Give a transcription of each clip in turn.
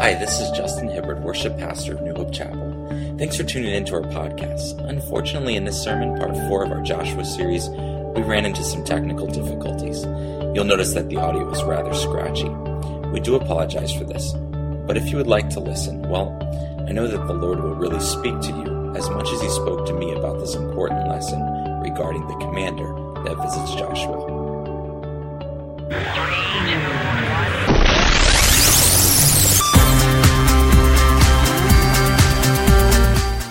Hi, this is Justin Hibbard, worship pastor of New Hope Chapel. Thanks for tuning in to our podcast. Unfortunately, in this sermon, part four of our Joshua series, we ran into some technical difficulties. You'll notice that the audio is rather scratchy. We do apologize for this, but if you would like to listen, well, I know that the Lord will really speak to you as much as He spoke to me about this important lesson regarding the commander that visits Joshua.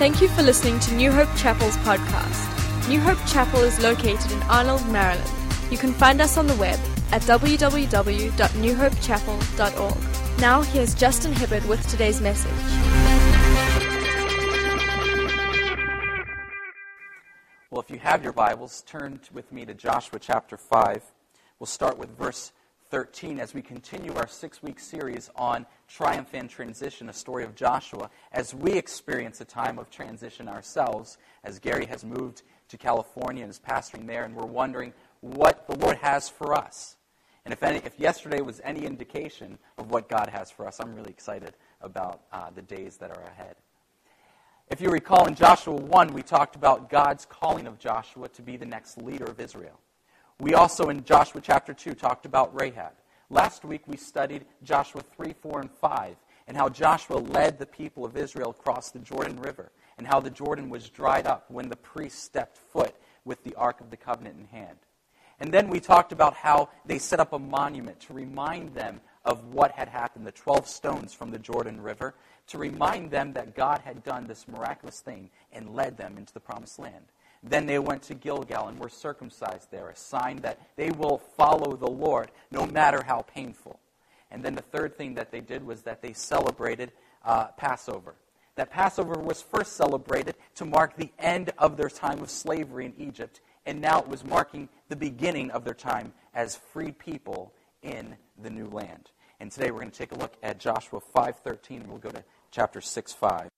Thank you for listening to New Hope Chapel's podcast. New Hope Chapel is located in Arnold, Maryland. You can find us on the web at www.newhopechapel.org. Now, here's Justin Hibbard with today's message. Well, if you have your Bibles, turn with me to Joshua chapter 5. We'll start with verse 13 as we continue our six week series on triumph and transition, a story of Joshua, as we experience a time of transition ourselves, as Gary has moved to California and is pastoring there, and we're wondering what the Lord has for us. And if, any, if yesterday was any indication of what God has for us, I'm really excited about uh, the days that are ahead. If you recall in Joshua 1, we talked about God's calling of Joshua to be the next leader of Israel. We also, in Joshua chapter 2, talked about Rahab. Last week, we studied Joshua 3, 4, and 5, and how Joshua led the people of Israel across the Jordan River, and how the Jordan was dried up when the priests stepped foot with the Ark of the Covenant in hand. And then we talked about how they set up a monument to remind them of what had happened, the 12 stones from the Jordan River, to remind them that God had done this miraculous thing and led them into the promised land. Then they went to Gilgal and were circumcised there, a sign that they will follow the Lord no matter how painful. And then the third thing that they did was that they celebrated uh, Passover. That Passover was first celebrated to mark the end of their time of slavery in Egypt, and now it was marking the beginning of their time as free people in the new land. And today we're going to take a look at Joshua 5:13 and we'll go to chapter 6:5.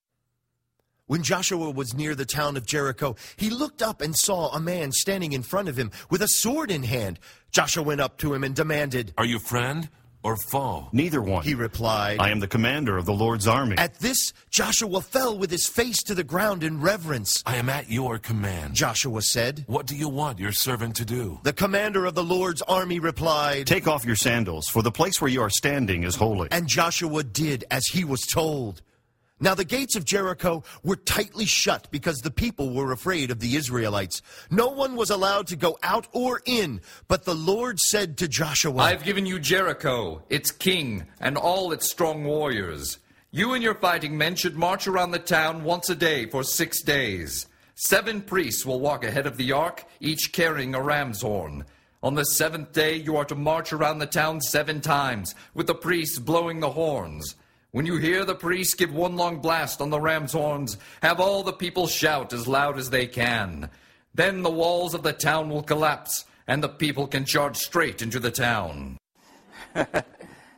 When Joshua was near the town of Jericho, he looked up and saw a man standing in front of him with a sword in hand. Joshua went up to him and demanded, Are you friend or foe? Neither one. He replied, I am the commander of the Lord's army. At this, Joshua fell with his face to the ground in reverence. I am at your command. Joshua said, What do you want your servant to do? The commander of the Lord's army replied, Take off your sandals, for the place where you are standing is holy. And Joshua did as he was told. Now the gates of Jericho were tightly shut because the people were afraid of the Israelites. No one was allowed to go out or in, but the Lord said to Joshua, I've given you Jericho, its king, and all its strong warriors. You and your fighting men should march around the town once a day for six days. Seven priests will walk ahead of the ark, each carrying a ram's horn. On the seventh day, you are to march around the town seven times, with the priests blowing the horns. When you hear the priest give one long blast on the ram's horns, have all the people shout as loud as they can. Then the walls of the town will collapse, and the people can charge straight into the town.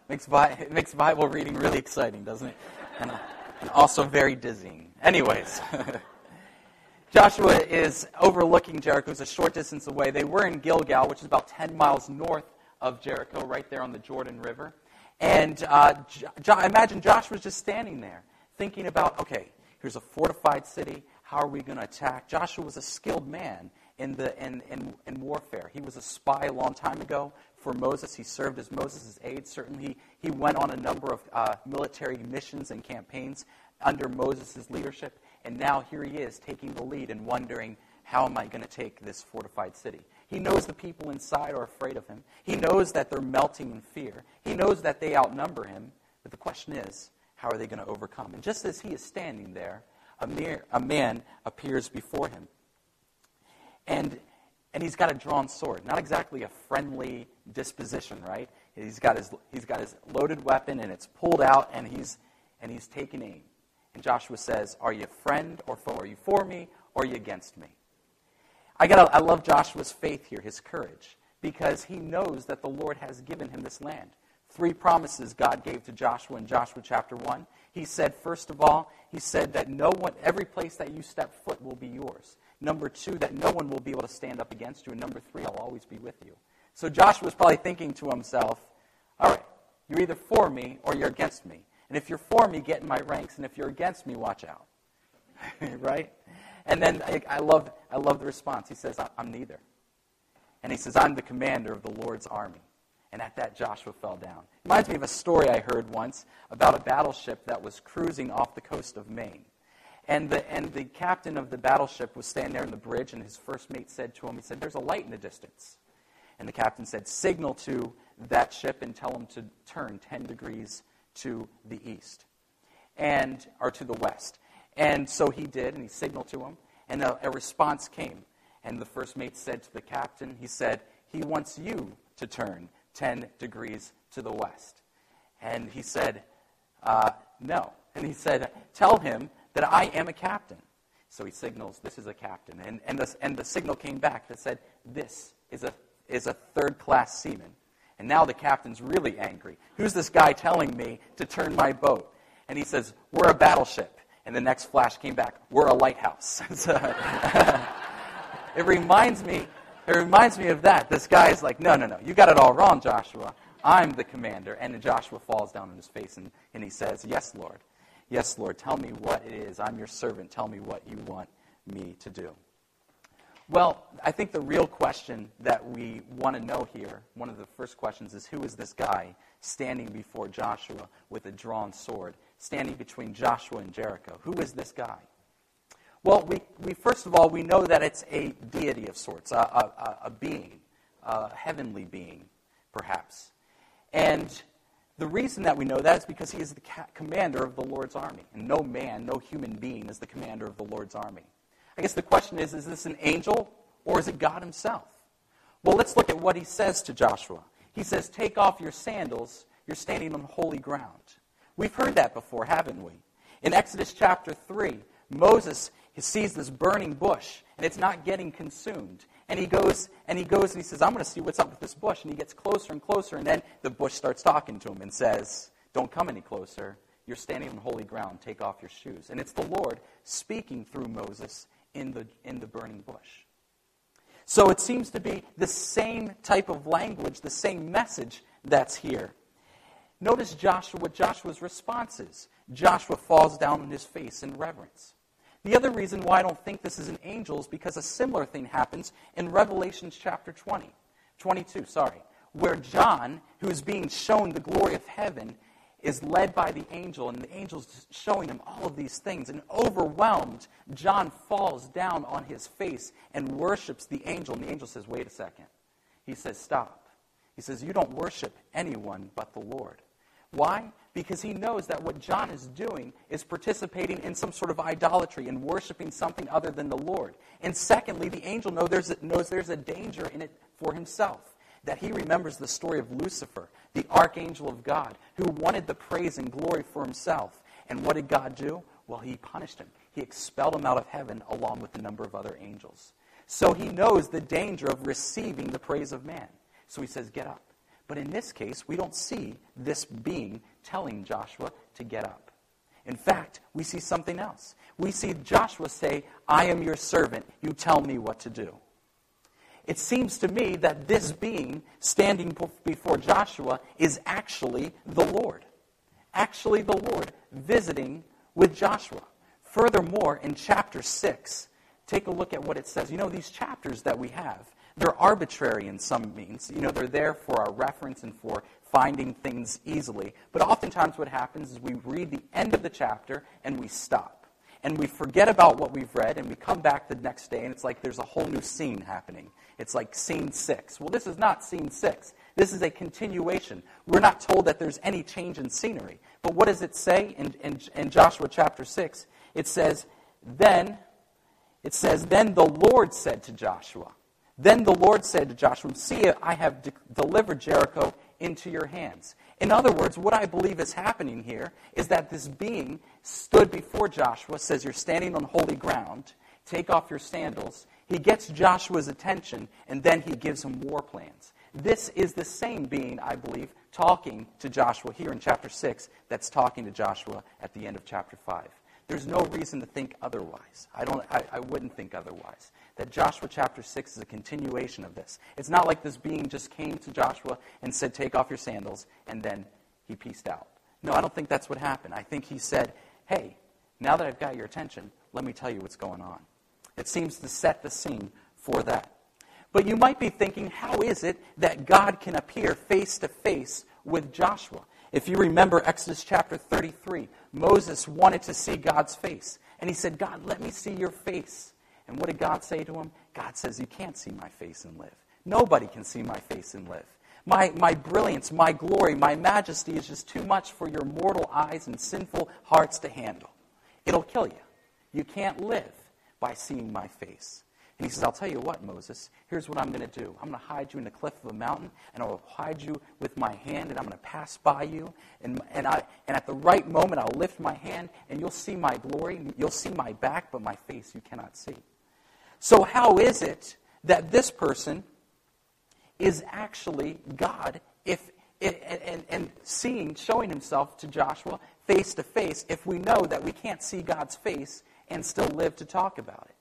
makes, it makes Bible reading really exciting, doesn't it? And, and also very dizzying. Anyways, Joshua is overlooking Jericho. It's a short distance away. They were in Gilgal, which is about 10 miles north of Jericho, right there on the Jordan River. And uh, jo- was just standing there thinking about, okay, here's a fortified city. How are we going to attack? Joshua was a skilled man in, the, in, in, in warfare. He was a spy a long time ago for Moses. He served as Moses' aide. Certainly, he, he went on a number of uh, military missions and campaigns under Moses' leadership. And now here he is taking the lead and wondering, how am I going to take this fortified city? He knows the people inside are afraid of him. He knows that they're melting in fear. He knows that they outnumber him. But the question is, how are they going to overcome? And just as he is standing there, a, mere, a man appears before him. And, and he's got a drawn sword. Not exactly a friendly disposition, right? He's got, his, he's got his loaded weapon, and it's pulled out, and he's, and he's taking aim. And Joshua says, Are you friend or foe? Are you for me or are you against me? I, gotta, I love Joshua's faith here, his courage, because he knows that the Lord has given him this land. Three promises God gave to Joshua in Joshua chapter 1. He said, first of all, he said that no one, every place that you step foot will be yours. Number two, that no one will be able to stand up against you. And number three, I'll always be with you. So Joshua was probably thinking to himself, all right, you're either for me or you're against me. And if you're for me, get in my ranks. And if you're against me, watch out. right? And then I, I, love, I love the response. He says, I'm neither. And he says, I'm the commander of the Lord's army. And at that, Joshua fell down. Reminds me of a story I heard once about a battleship that was cruising off the coast of Maine. And the, and the captain of the battleship was standing there in the bridge, and his first mate said to him, he said, There's a light in the distance. And the captain said, Signal to that ship and tell them to turn 10 degrees to the east, and or to the west. And so he did, and he signaled to him, and a, a response came. And the first mate said to the captain, he said, He wants you to turn 10 degrees to the west. And he said, uh, No. And he said, Tell him that I am a captain. So he signals, This is a captain. And, and, the, and the signal came back that said, This is a, is a third class seaman. And now the captain's really angry. Who's this guy telling me to turn my boat? And he says, We're a battleship. And the next flash came back, We're a lighthouse. it reminds me. It reminds me of that. This guy is like, no, no, no, you got it all wrong, Joshua. I'm the commander. And Joshua falls down on his face and, and he says, Yes, Lord. Yes, Lord. Tell me what it is. I'm your servant. Tell me what you want me to do. Well, I think the real question that we want to know here, one of the first questions is who is this guy standing before Joshua with a drawn sword, standing between Joshua and Jericho? Who is this guy? Well, we, we first of all, we know that it's a deity of sorts, a, a, a being, a heavenly being, perhaps. And the reason that we know that is because he is the commander of the Lord's army. And no man, no human being is the commander of the Lord's army. I guess the question is is this an angel or is it God himself? Well, let's look at what he says to Joshua. He says, Take off your sandals, you're standing on holy ground. We've heard that before, haven't we? In Exodus chapter 3, Moses sees this burning bush and it's not getting consumed. And he goes and he goes and he says, I'm going to see what's up with this bush. And he gets closer and closer, and then the bush starts talking to him and says, Don't come any closer. You're standing on holy ground. Take off your shoes. And it's the Lord speaking through Moses in the, in the burning bush. So it seems to be the same type of language, the same message that's here. Notice Joshua, what Joshua's response is. Joshua falls down on his face in reverence. The other reason why I don't think this is an angel is because a similar thing happens in Revelation chapter 20, 22, sorry, where John, who is being shown the glory of heaven, is led by the angel, and the angel's showing him all of these things. And overwhelmed, John falls down on his face and worships the angel. And the angel says, Wait a second. He says, Stop. He says, You don't worship anyone but the Lord. Why? Because he knows that what John is doing is participating in some sort of idolatry and worshiping something other than the Lord. And secondly, the angel knows there's a, knows there's a danger in it for himself that he remembers the story of Lucifer, the archangel of God, who wanted the praise and glory for himself. And what did God do? Well, he punished him. He expelled him out of heaven along with a number of other angels. So he knows the danger of receiving the praise of man. So he says, Get up. But in this case, we don't see this being telling Joshua to get up. In fact, we see something else. We see Joshua say, I am your servant. You tell me what to do it seems to me that this being standing before Joshua is actually the Lord. Actually, the Lord visiting with Joshua. Furthermore, in chapter 6, take a look at what it says. You know, these chapters that we have, they're arbitrary in some means. You know, they're there for our reference and for finding things easily. But oftentimes, what happens is we read the end of the chapter and we stop. And we forget about what we've read and we come back the next day and it's like there's a whole new scene happening. It's like scene six. Well, this is not scene six. This is a continuation. We're not told that there's any change in scenery. But what does it say in, in, in Joshua chapter 6? It says, Then, it says, Then the Lord said to Joshua, Then the Lord said to Joshua, See, I have de- delivered Jericho into your hands. In other words, what I believe is happening here is that this being stood before Joshua, says, You're standing on holy ground, take off your sandals, he gets Joshua's attention, and then he gives him war plans. This is the same being, I believe, talking to Joshua here in chapter 6 that's talking to Joshua at the end of chapter 5. There's no reason to think otherwise. I, don't, I, I wouldn't think otherwise. That Joshua chapter 6 is a continuation of this. It's not like this being just came to Joshua and said, Take off your sandals, and then he pieced out. No, I don't think that's what happened. I think he said, hey, now that I've got your attention, let me tell you what's going on. It seems to set the scene for that. But you might be thinking, how is it that God can appear face to face with Joshua? If you remember Exodus chapter 33, Moses wanted to see God's face. And he said, God, let me see your face. And what did God say to him? God says, You can't see my face and live. Nobody can see my face and live. My, my brilliance, my glory, my majesty is just too much for your mortal eyes and sinful hearts to handle. It'll kill you. You can't live by seeing my face. And he says, I'll tell you what, Moses, here's what I'm going to do. I'm going to hide you in the cliff of a mountain, and I will hide you with my hand, and I'm going to pass by you. And, and, I, and at the right moment, I'll lift my hand, and you'll see my glory. You'll see my back, but my face you cannot see. So, how is it that this person is actually God if, and, and, and seeing, showing himself to Joshua face to face if we know that we can't see God's face and still live to talk about it?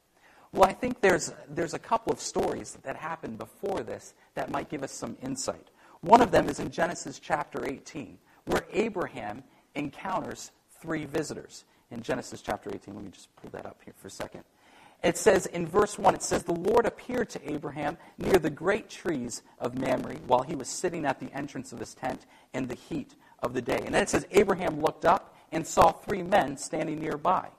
Well, I think there's, there's a couple of stories that happened before this that might give us some insight. One of them is in Genesis chapter 18, where Abraham encounters three visitors. In Genesis chapter 18, let me just pull that up here for a second. It says in verse 1, it says, The Lord appeared to Abraham near the great trees of Mamre while he was sitting at the entrance of his tent in the heat of the day. And then it says, Abraham looked up and saw three men standing nearby.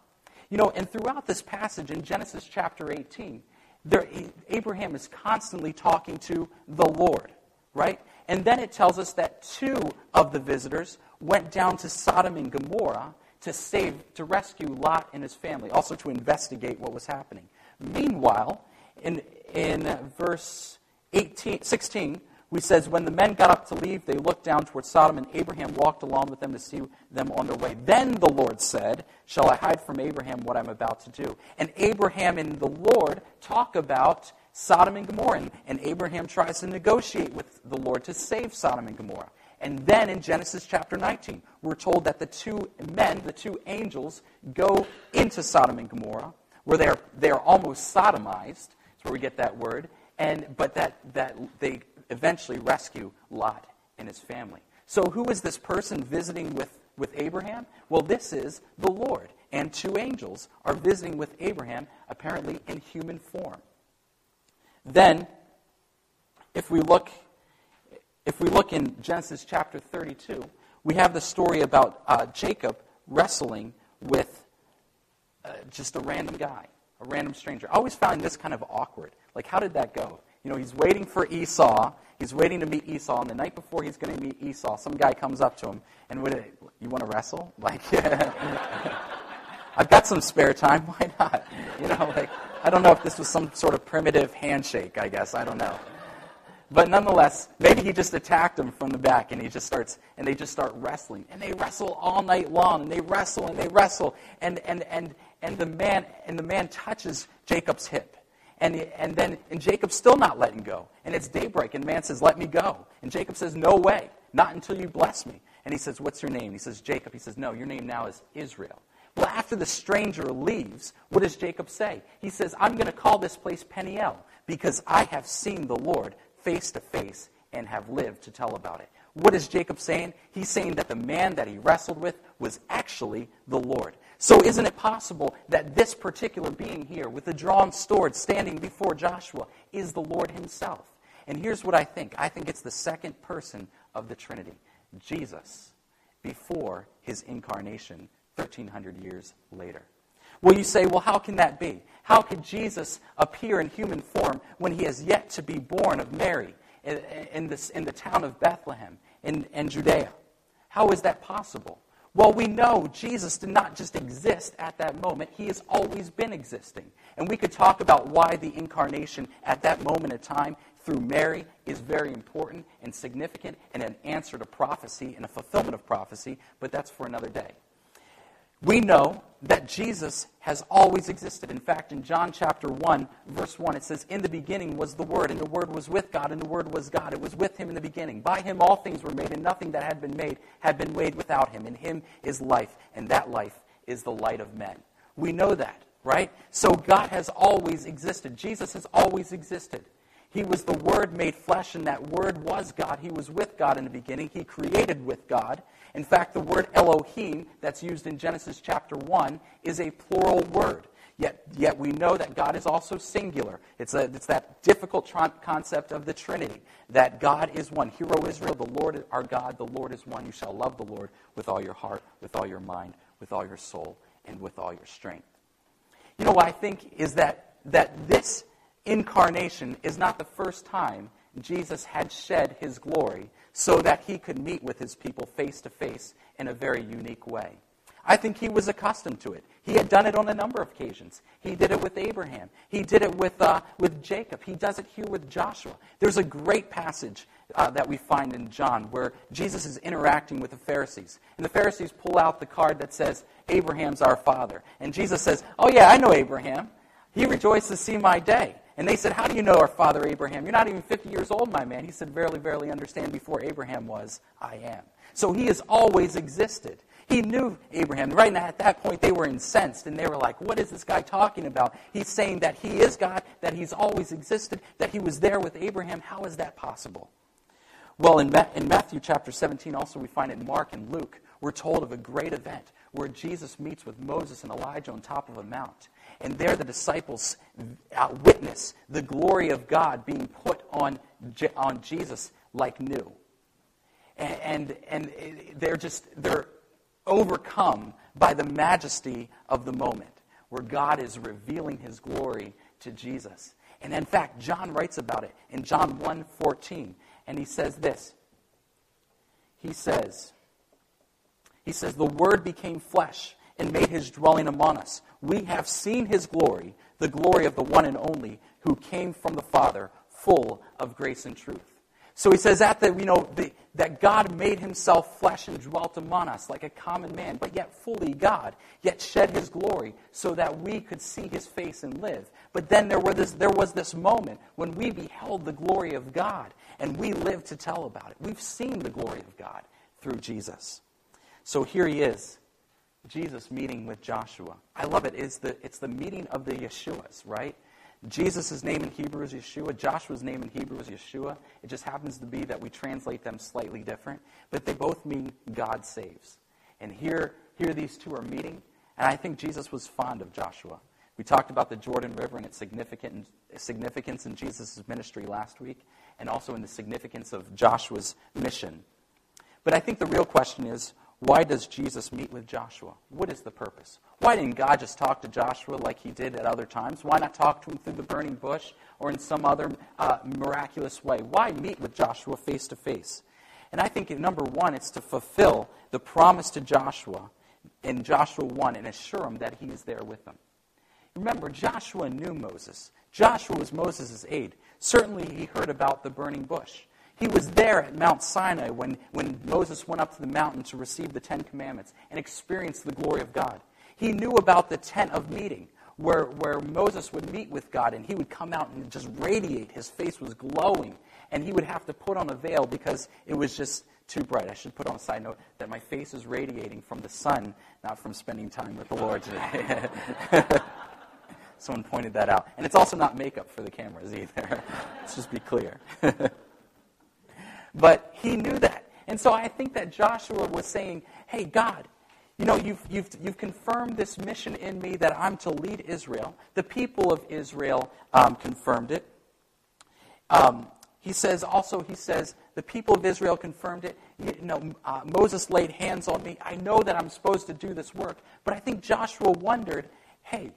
You know, and throughout this passage in Genesis chapter 18, there, Abraham is constantly talking to the Lord, right? And then it tells us that two of the visitors went down to Sodom and Gomorrah to save, to rescue Lot and his family, also to investigate what was happening. Meanwhile, in, in verse 18, 16, we says, When the men got up to leave, they looked down towards Sodom, and Abraham walked along with them to see them on their way. Then the Lord said, Shall I hide from Abraham what I'm about to do? And Abraham and the Lord talk about Sodom and Gomorrah, and, and Abraham tries to negotiate with the Lord to save Sodom and Gomorrah. And then in Genesis chapter 19, we're told that the two men, the two angels, go into Sodom and Gomorrah, where they're, they're almost sodomized. That's where we get that word. And, but that, that they eventually rescue Lot and his family. So, who is this person visiting with, with Abraham? Well, this is the Lord. And two angels are visiting with Abraham, apparently in human form. Then, if we look, if we look in Genesis chapter 32, we have the story about uh, Jacob wrestling with uh, just a random guy, a random stranger. I always found this kind of awkward. Like, how did that go? You know, he's waiting for Esau. He's waiting to meet Esau, and the night before he's going to meet Esau, some guy comes up to him and would you want to wrestle? Like, I've got some spare time. Why not? You know, like I don't know if this was some sort of primitive handshake. I guess I don't know. But nonetheless, maybe he just attacked him from the back, and he just starts, and they just start wrestling, and they wrestle all night long, and they wrestle and they wrestle, and and and and the man and the man touches Jacob's hip, and, and then and Jacob's still not letting go. And it's daybreak, and man says, Let me go. And Jacob says, No way, not until you bless me. And he says, What's your name? He says, Jacob. He says, No, your name now is Israel. Well, after the stranger leaves, what does Jacob say? He says, I'm going to call this place Peniel because I have seen the Lord face to face and have lived to tell about it. What is Jacob saying? He's saying that the man that he wrestled with was actually the Lord. So, isn't it possible that this particular being here with the drawn sword standing before Joshua is the Lord himself? And here's what I think I think it's the second person of the Trinity Jesus before his incarnation 1,300 years later. Well, you say, well, how can that be? How could Jesus appear in human form when he has yet to be born of Mary in, in, this, in the town of Bethlehem in, in Judea? How is that possible? Well, we know Jesus did not just exist at that moment, he has always been existing. And we could talk about why the incarnation at that moment in time through Mary is very important and significant and an answer to prophecy and a fulfillment of prophecy, but that's for another day. We know that Jesus has always existed. In fact, in John chapter 1, verse 1, it says, In the beginning was the Word, and the Word was with God, and the Word was God. It was with him in the beginning. By him all things were made, and nothing that had been made had been made without him. In him is life, and that life is the light of men. We know that, right? So God has always existed. Jesus has always existed. He was the Word made flesh, and that Word was God. He was with God in the beginning. He created with God. In fact, the word Elohim that's used in Genesis chapter 1 is a plural word. Yet, yet we know that God is also singular. It's, a, it's that difficult tr- concept of the Trinity, that God is one. Hear, O Israel, the Lord our God, the Lord is one. You shall love the Lord with all your heart, with all your mind, with all your soul, and with all your strength. You know what I think is that, that this incarnation is not the first time Jesus had shed his glory so that he could meet with his people face to face in a very unique way. I think he was accustomed to it. He had done it on a number of occasions. He did it with Abraham. He did it with, uh, with Jacob. He does it here with Joshua. There's a great passage uh, that we find in John where Jesus is interacting with the Pharisees. And the Pharisees pull out the card that says, Abraham's our father. And Jesus says, Oh, yeah, I know Abraham. He rejoiced to see my day. And they said, How do you know our father Abraham? You're not even 50 years old, my man. He said, Verily, verily, understand, before Abraham was, I am. So he has always existed. He knew Abraham. Right now, at that point, they were incensed and they were like, What is this guy talking about? He's saying that he is God, that he's always existed, that he was there with Abraham. How is that possible? Well, in, in Matthew chapter 17, also we find it in Mark and Luke, we're told of a great event where Jesus meets with Moses and Elijah on top of a mount. And there the disciples uh, witness the glory of God being put on, on Jesus like new. And, and, and they're just, they're overcome by the majesty of the moment where God is revealing his glory to Jesus. And in fact, John writes about it in John 1:14, and he says this. He says, he says, "The word became flesh and made his dwelling among us. We have seen his glory, the glory of the one and only who came from the Father, full of grace and truth." So he says that, the, you know, the, that God made himself flesh and dwelt among us like a common man, but yet fully God, yet shed his glory so that we could see his face and live. But then there, this, there was this moment when we beheld the glory of God, and we live to tell about it. We've seen the glory of God through Jesus. So here he is, Jesus meeting with Joshua. I love it. It's the, it's the meeting of the Yeshuas, right? Jesus' name in Hebrew is Yeshua. Joshua's name in Hebrew is Yeshua. It just happens to be that we translate them slightly different, but they both mean God saves. And here, here these two are meeting, and I think Jesus was fond of Joshua. We talked about the Jordan River and its significance in Jesus' ministry last week, and also in the significance of Joshua's mission. But I think the real question is why does Jesus meet with Joshua? What is the purpose? Why didn't God just talk to Joshua like he did at other times? Why not talk to him through the burning bush or in some other uh, miraculous way? Why meet with Joshua face to face? And I think, number one, it's to fulfill the promise to Joshua in Joshua 1 and assure him that he is there with them. Remember, Joshua knew Moses. Joshua was Moses' aide. Certainly, he heard about the burning bush. He was there at Mount Sinai when, when Moses went up to the mountain to receive the Ten Commandments and experience the glory of God. He knew about the tent of meeting, where, where Moses would meet with God and he would come out and just radiate. His face was glowing. And he would have to put on a veil because it was just too bright. I should put on a side note that my face is radiating from the sun, not from spending time with the Lord today. Someone pointed that out. And it's also not makeup for the cameras either. Let's just be clear. But he knew that. And so I think that Joshua was saying, hey, God, you know, you've, you've, you've confirmed this mission in me that I'm to lead Israel. The people of Israel um, confirmed it. Um, he says, also, he says, the people of Israel confirmed it. You know, uh, Moses laid hands on me. I know that I'm supposed to do this work. But I think Joshua wondered, hey,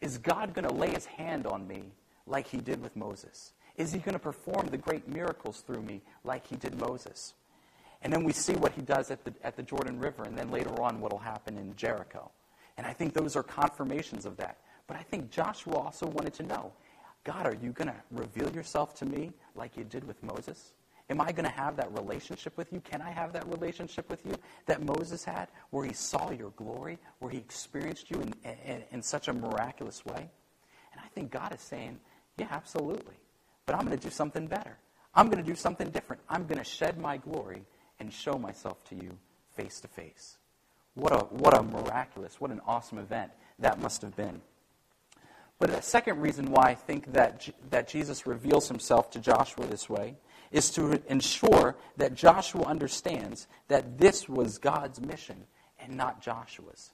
is God going to lay his hand on me like he did with Moses? Is he going to perform the great miracles through me like he did Moses? And then we see what he does at the, at the Jordan River, and then later on what will happen in Jericho. And I think those are confirmations of that. But I think Joshua also wanted to know God, are you going to reveal yourself to me like you did with Moses? Am I going to have that relationship with you? Can I have that relationship with you that Moses had, where he saw your glory, where he experienced you in, in, in such a miraculous way? And I think God is saying, yeah, absolutely. But I'm going to do something better. I'm going to do something different. I'm going to shed my glory and show myself to you face to face. What a, what a miraculous, what an awesome event that must have been. But a second reason why I think that, that Jesus reveals himself to Joshua this way is to ensure that Joshua understands that this was God's mission and not Joshua's.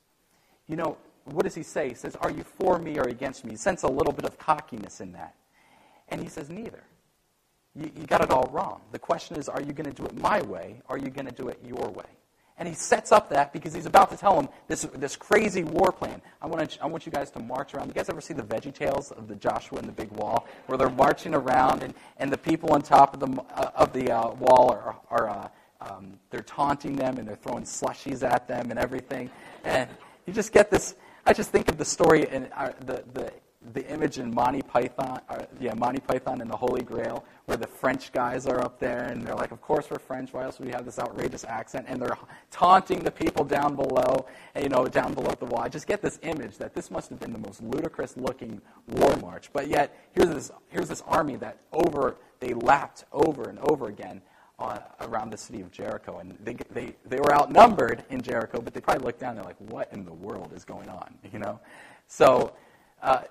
You know, what does he say? He says, Are you for me or against me? He sense a little bit of cockiness in that. And he says, Neither. You, you got it all wrong. The question is, are you going to do it my way or are you going to do it your way? And he sets up that because he's about to tell him this, this crazy war plan. I want, to, I want you guys to march around. You guys ever see the Veggie Tales of the Joshua and the Big Wall, where they're marching around and, and the people on top of the, uh, of the uh, wall are, are uh, um, they're taunting them and they're throwing slushies at them and everything. And you just get this. I just think of the story and uh, the, the the image in Monty Python, yeah, Monty Python and the Holy Grail, where the French guys are up there and they're like, "Of course we're French. Why else would we have this outrageous accent?" And they're taunting the people down below, you know, down below the wall. I just get this image that this must have been the most ludicrous-looking war march. But yet, here's this here's this army that over they lapped over and over again. Uh, around the city of Jericho, and they, they, they were outnumbered in Jericho, but they probably looked down and they're like, "What in the world is going on?" You know, so uh,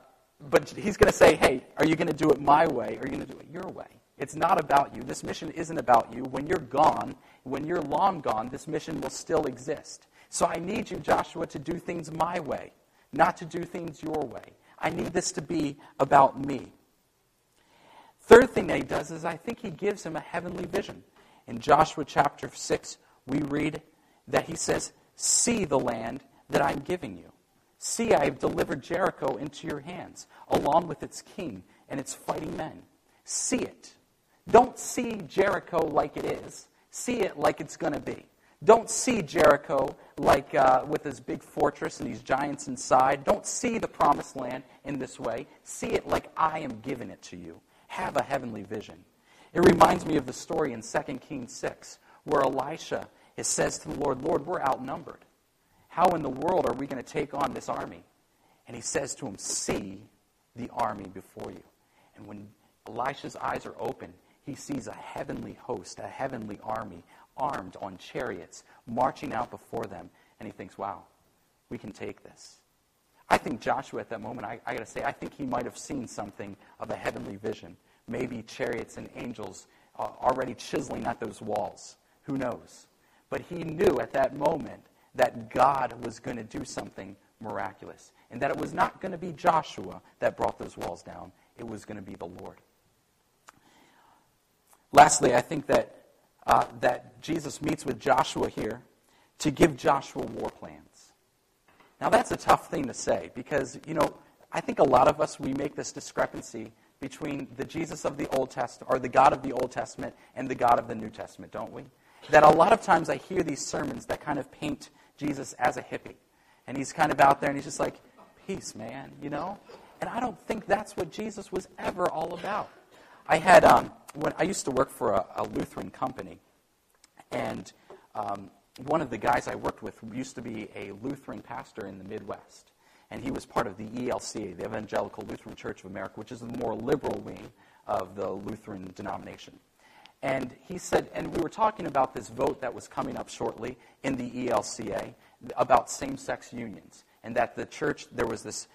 but he's going to say, hey, are you going to do it my way or are you going to do it your way? It's not about you. This mission isn't about you. When you're gone, when you're long gone, this mission will still exist. So I need you, Joshua, to do things my way, not to do things your way. I need this to be about me. Third thing that he does is I think he gives him a heavenly vision. In Joshua chapter 6, we read that he says, See the land that I'm giving you. See, I have delivered Jericho into your hands, along with its king and its fighting men. See it. Don't see Jericho like it is. See it like it's going to be. Don't see Jericho like uh, with this big fortress and these giants inside. Don't see the promised land in this way. See it like I am giving it to you. Have a heavenly vision. It reminds me of the story in 2 Kings 6 where Elisha says to the Lord, Lord, we're outnumbered. How in the world are we going to take on this army? And he says to him, See the army before you. And when Elisha's eyes are open, he sees a heavenly host, a heavenly army, armed on chariots, marching out before them. And he thinks, Wow, we can take this. I think Joshua at that moment, I, I got to say, I think he might have seen something of a heavenly vision. Maybe chariots and angels uh, already chiseling at those walls. Who knows? But he knew at that moment that God was going to do something miraculous. And that it was not going to be Joshua that brought those walls down, it was going to be the Lord. Lastly, I think that, uh, that Jesus meets with Joshua here to give Joshua war plans. Now, that's a tough thing to say because, you know, I think a lot of us, we make this discrepancy between the Jesus of the Old Testament, or the God of the Old Testament, and the God of the New Testament, don't we? That a lot of times I hear these sermons that kind of paint Jesus as a hippie. And he's kind of out there and he's just like, peace, man, you know? And I don't think that's what Jesus was ever all about. I had, um, when I used to work for a, a Lutheran company, and um, one of the guys I worked with used to be a Lutheran pastor in the Midwest. And he was part of the ELCA, the Evangelical Lutheran Church of America, which is the more liberal wing of the Lutheran denomination. And he said, and we were talking about this vote that was coming up shortly in the ELCA about same sex unions. And that the church, there was this,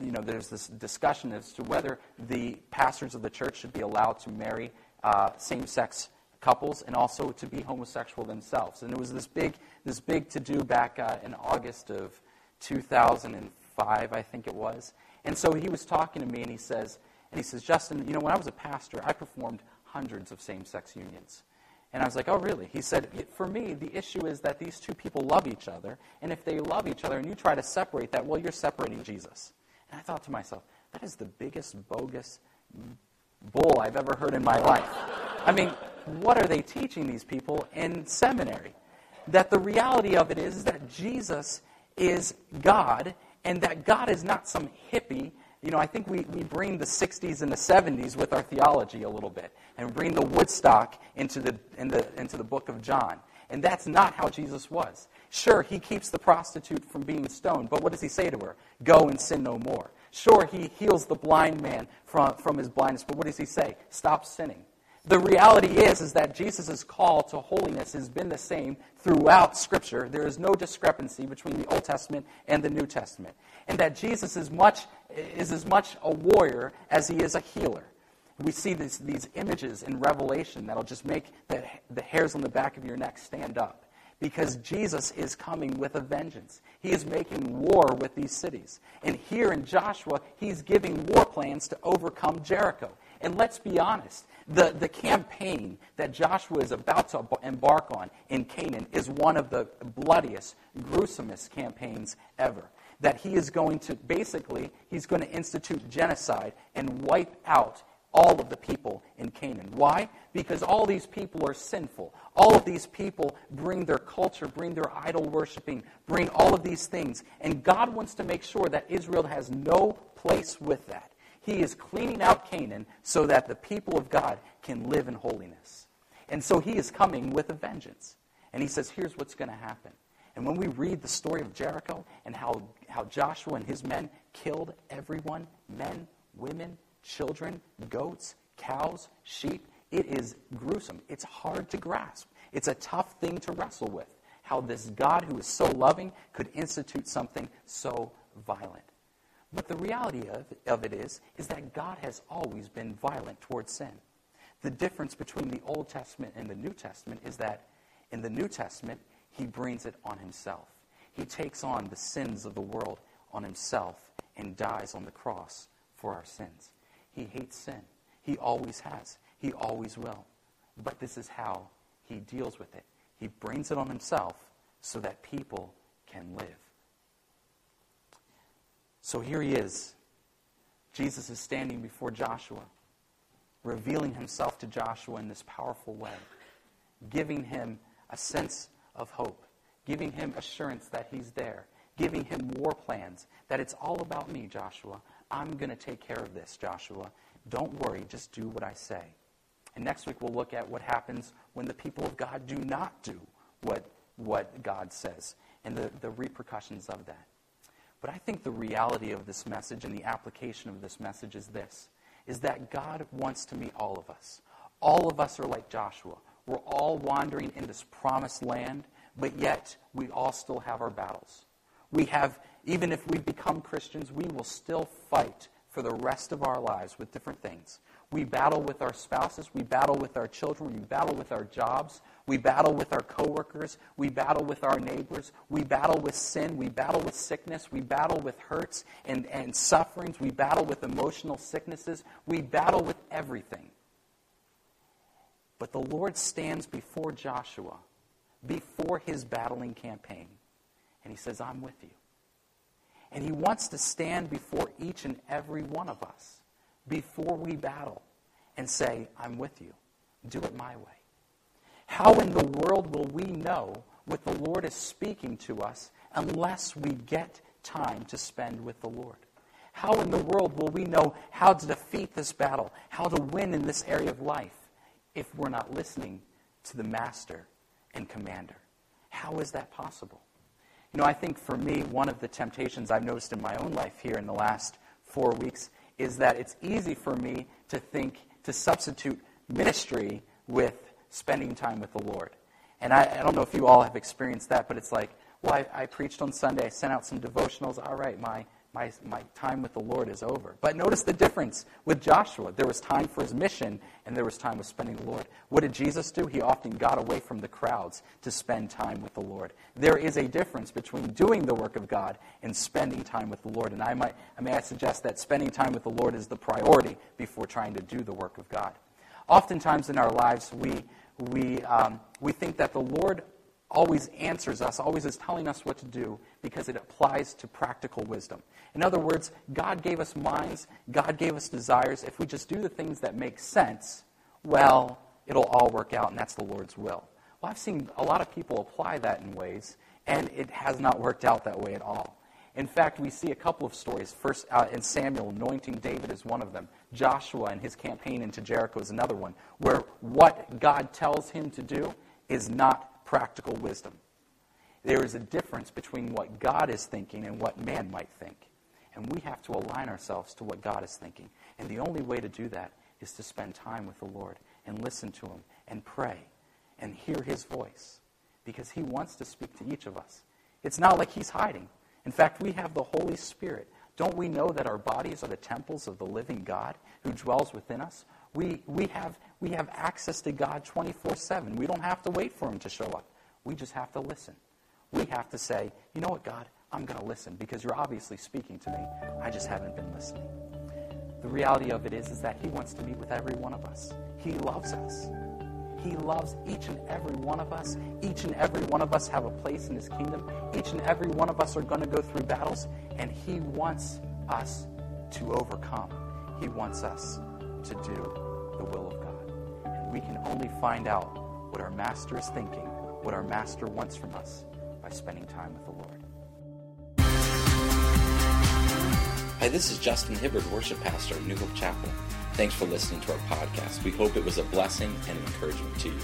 you know, there's this discussion as to whether the pastors of the church should be allowed to marry uh, same sex couples and also to be homosexual themselves. And it was this big, this big to do back uh, in August of 2005, I think it was. And so he was talking to me and he says, and he says, Justin, you know, when I was a pastor, I performed hundreds of same sex unions. And I was like, oh, really? He said, for me, the issue is that these two people love each other. And if they love each other and you try to separate that, well, you're separating Jesus. And I thought to myself, that is the biggest bogus bull I've ever heard in my life. I mean, what are they teaching these people in seminary? That the reality of it is, that Jesus is God, and that God is not some hippie you know, I think we, we bring the 60s and the 70s with our theology a little bit and bring the Woodstock into the, in the, into the book of John. And that's not how Jesus was. Sure, he keeps the prostitute from being stoned, but what does he say to her? Go and sin no more. Sure, he heals the blind man from, from his blindness, but what does he say? Stop sinning. The reality is, is that Jesus' call to holiness has been the same throughout Scripture. There is no discrepancy between the Old Testament and the New Testament. And that Jesus is, much, is as much a warrior as he is a healer. We see this, these images in Revelation that'll just make the, the hairs on the back of your neck stand up because Jesus is coming with a vengeance. He is making war with these cities. And here in Joshua, he's giving war plans to overcome Jericho. And let's be honest, the, the campaign that Joshua is about to embark on in Canaan is one of the bloodiest, gruesomest campaigns ever. That he is going to, basically, he's going to institute genocide and wipe out all of the people in Canaan. Why? Because all these people are sinful. All of these people bring their culture, bring their idol worshiping, bring all of these things. And God wants to make sure that Israel has no place with that. He is cleaning out Canaan so that the people of God can live in holiness. And so he is coming with a vengeance. And he says, here's what's going to happen. And when we read the story of Jericho and how, how Joshua and his men killed everyone men, women, children, goats, cows, sheep. It is gruesome. It's hard to grasp. It's a tough thing to wrestle with. How this God who is so loving could institute something so violent. But the reality of, of it is, is that God has always been violent towards sin. The difference between the Old Testament and the New Testament is that in the New Testament, he brings it on himself. He takes on the sins of the world on himself and dies on the cross for our sins. He hates sin. He always has. He always will. But this is how he deals with it. He brings it on himself so that people can live. So here he is. Jesus is standing before Joshua, revealing himself to Joshua in this powerful way, giving him a sense of hope, giving him assurance that he's there, giving him war plans, that it's all about me, Joshua. I'm going to take care of this, Joshua. Don't worry, just do what I say. And next week we'll look at what happens when the people of God do not do what, what God says and the, the repercussions of that. But I think the reality of this message and the application of this message is this is that God wants to meet all of us. All of us are like Joshua. We're all wandering in this promised land, but yet we all still have our battles. We have even if we become Christians, we will still fight for the rest of our lives with different things. We battle with our spouses, we battle with our children, we battle with our jobs, we battle with our coworkers, we battle with our neighbors, we battle with sin, we battle with sickness, we battle with hurts and, and sufferings, we battle with emotional sicknesses, we battle with everything. But the Lord stands before Joshua, before his battling campaign, and he says, I'm with you. And he wants to stand before each and every one of us before we battle and say, I'm with you. Do it my way. How in the world will we know what the Lord is speaking to us unless we get time to spend with the Lord? How in the world will we know how to defeat this battle, how to win in this area of life, if we're not listening to the Master and Commander? How is that possible? You know, I think for me, one of the temptations I've noticed in my own life here in the last four weeks is that it's easy for me to think, to substitute ministry with spending time with the Lord. And I, I don't know if you all have experienced that, but it's like, well, I, I preached on Sunday, I sent out some devotionals. All right, my my, my time with the Lord is over. But notice the difference with Joshua. There was time for his mission, and there was time with spending the Lord. What did Jesus do? He often got away from the crowds to spend time with the Lord. There is a difference between doing the work of God and spending time with the Lord. And I might, I may I suggest that spending time with the Lord is the priority before trying to do the work of God. Oftentimes in our lives, we, we, um, we think that the Lord always answers us, always is telling us what to do because it applies to practical wisdom. In other words, God gave us minds, God gave us desires. If we just do the things that make sense, well, it'll all work out, and that's the Lord's will. Well, I've seen a lot of people apply that in ways, and it has not worked out that way at all. In fact, we see a couple of stories. First, uh, in Samuel, anointing David is one of them. Joshua and his campaign into Jericho is another one, where what God tells him to do is not practical wisdom. There is a difference between what God is thinking and what man might think. And we have to align ourselves to what God is thinking. And the only way to do that is to spend time with the Lord and listen to Him and pray and hear His voice because He wants to speak to each of us. It's not like He's hiding. In fact, we have the Holy Spirit. Don't we know that our bodies are the temples of the living God who dwells within us? We, we, have, we have access to God 24 7. We don't have to wait for Him to show up. We just have to listen. We have to say, you know what, God, I'm going to listen because you're obviously speaking to me. I just haven't been listening. The reality of it is, is that He wants to meet with every one of us. He loves us. He loves each and every one of us. Each and every one of us have a place in His kingdom. Each and every one of us are going to go through battles, and He wants us to overcome. He wants us to do the will of God. And we can only find out what our Master is thinking, what our Master wants from us, by spending time with the Lord. Hi, this is Justin Hibbard, worship pastor at New Hope Chapel. Thanks for listening to our podcast. We hope it was a blessing and an encouragement to you.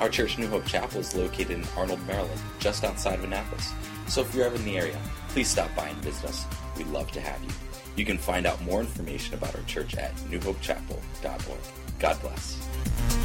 Our church, New Hope Chapel, is located in Arnold, Maryland, just outside of Annapolis. So if you're ever in the area, please stop by and visit us. We'd love to have you. You can find out more information about our church at newhopechapel.org. God bless.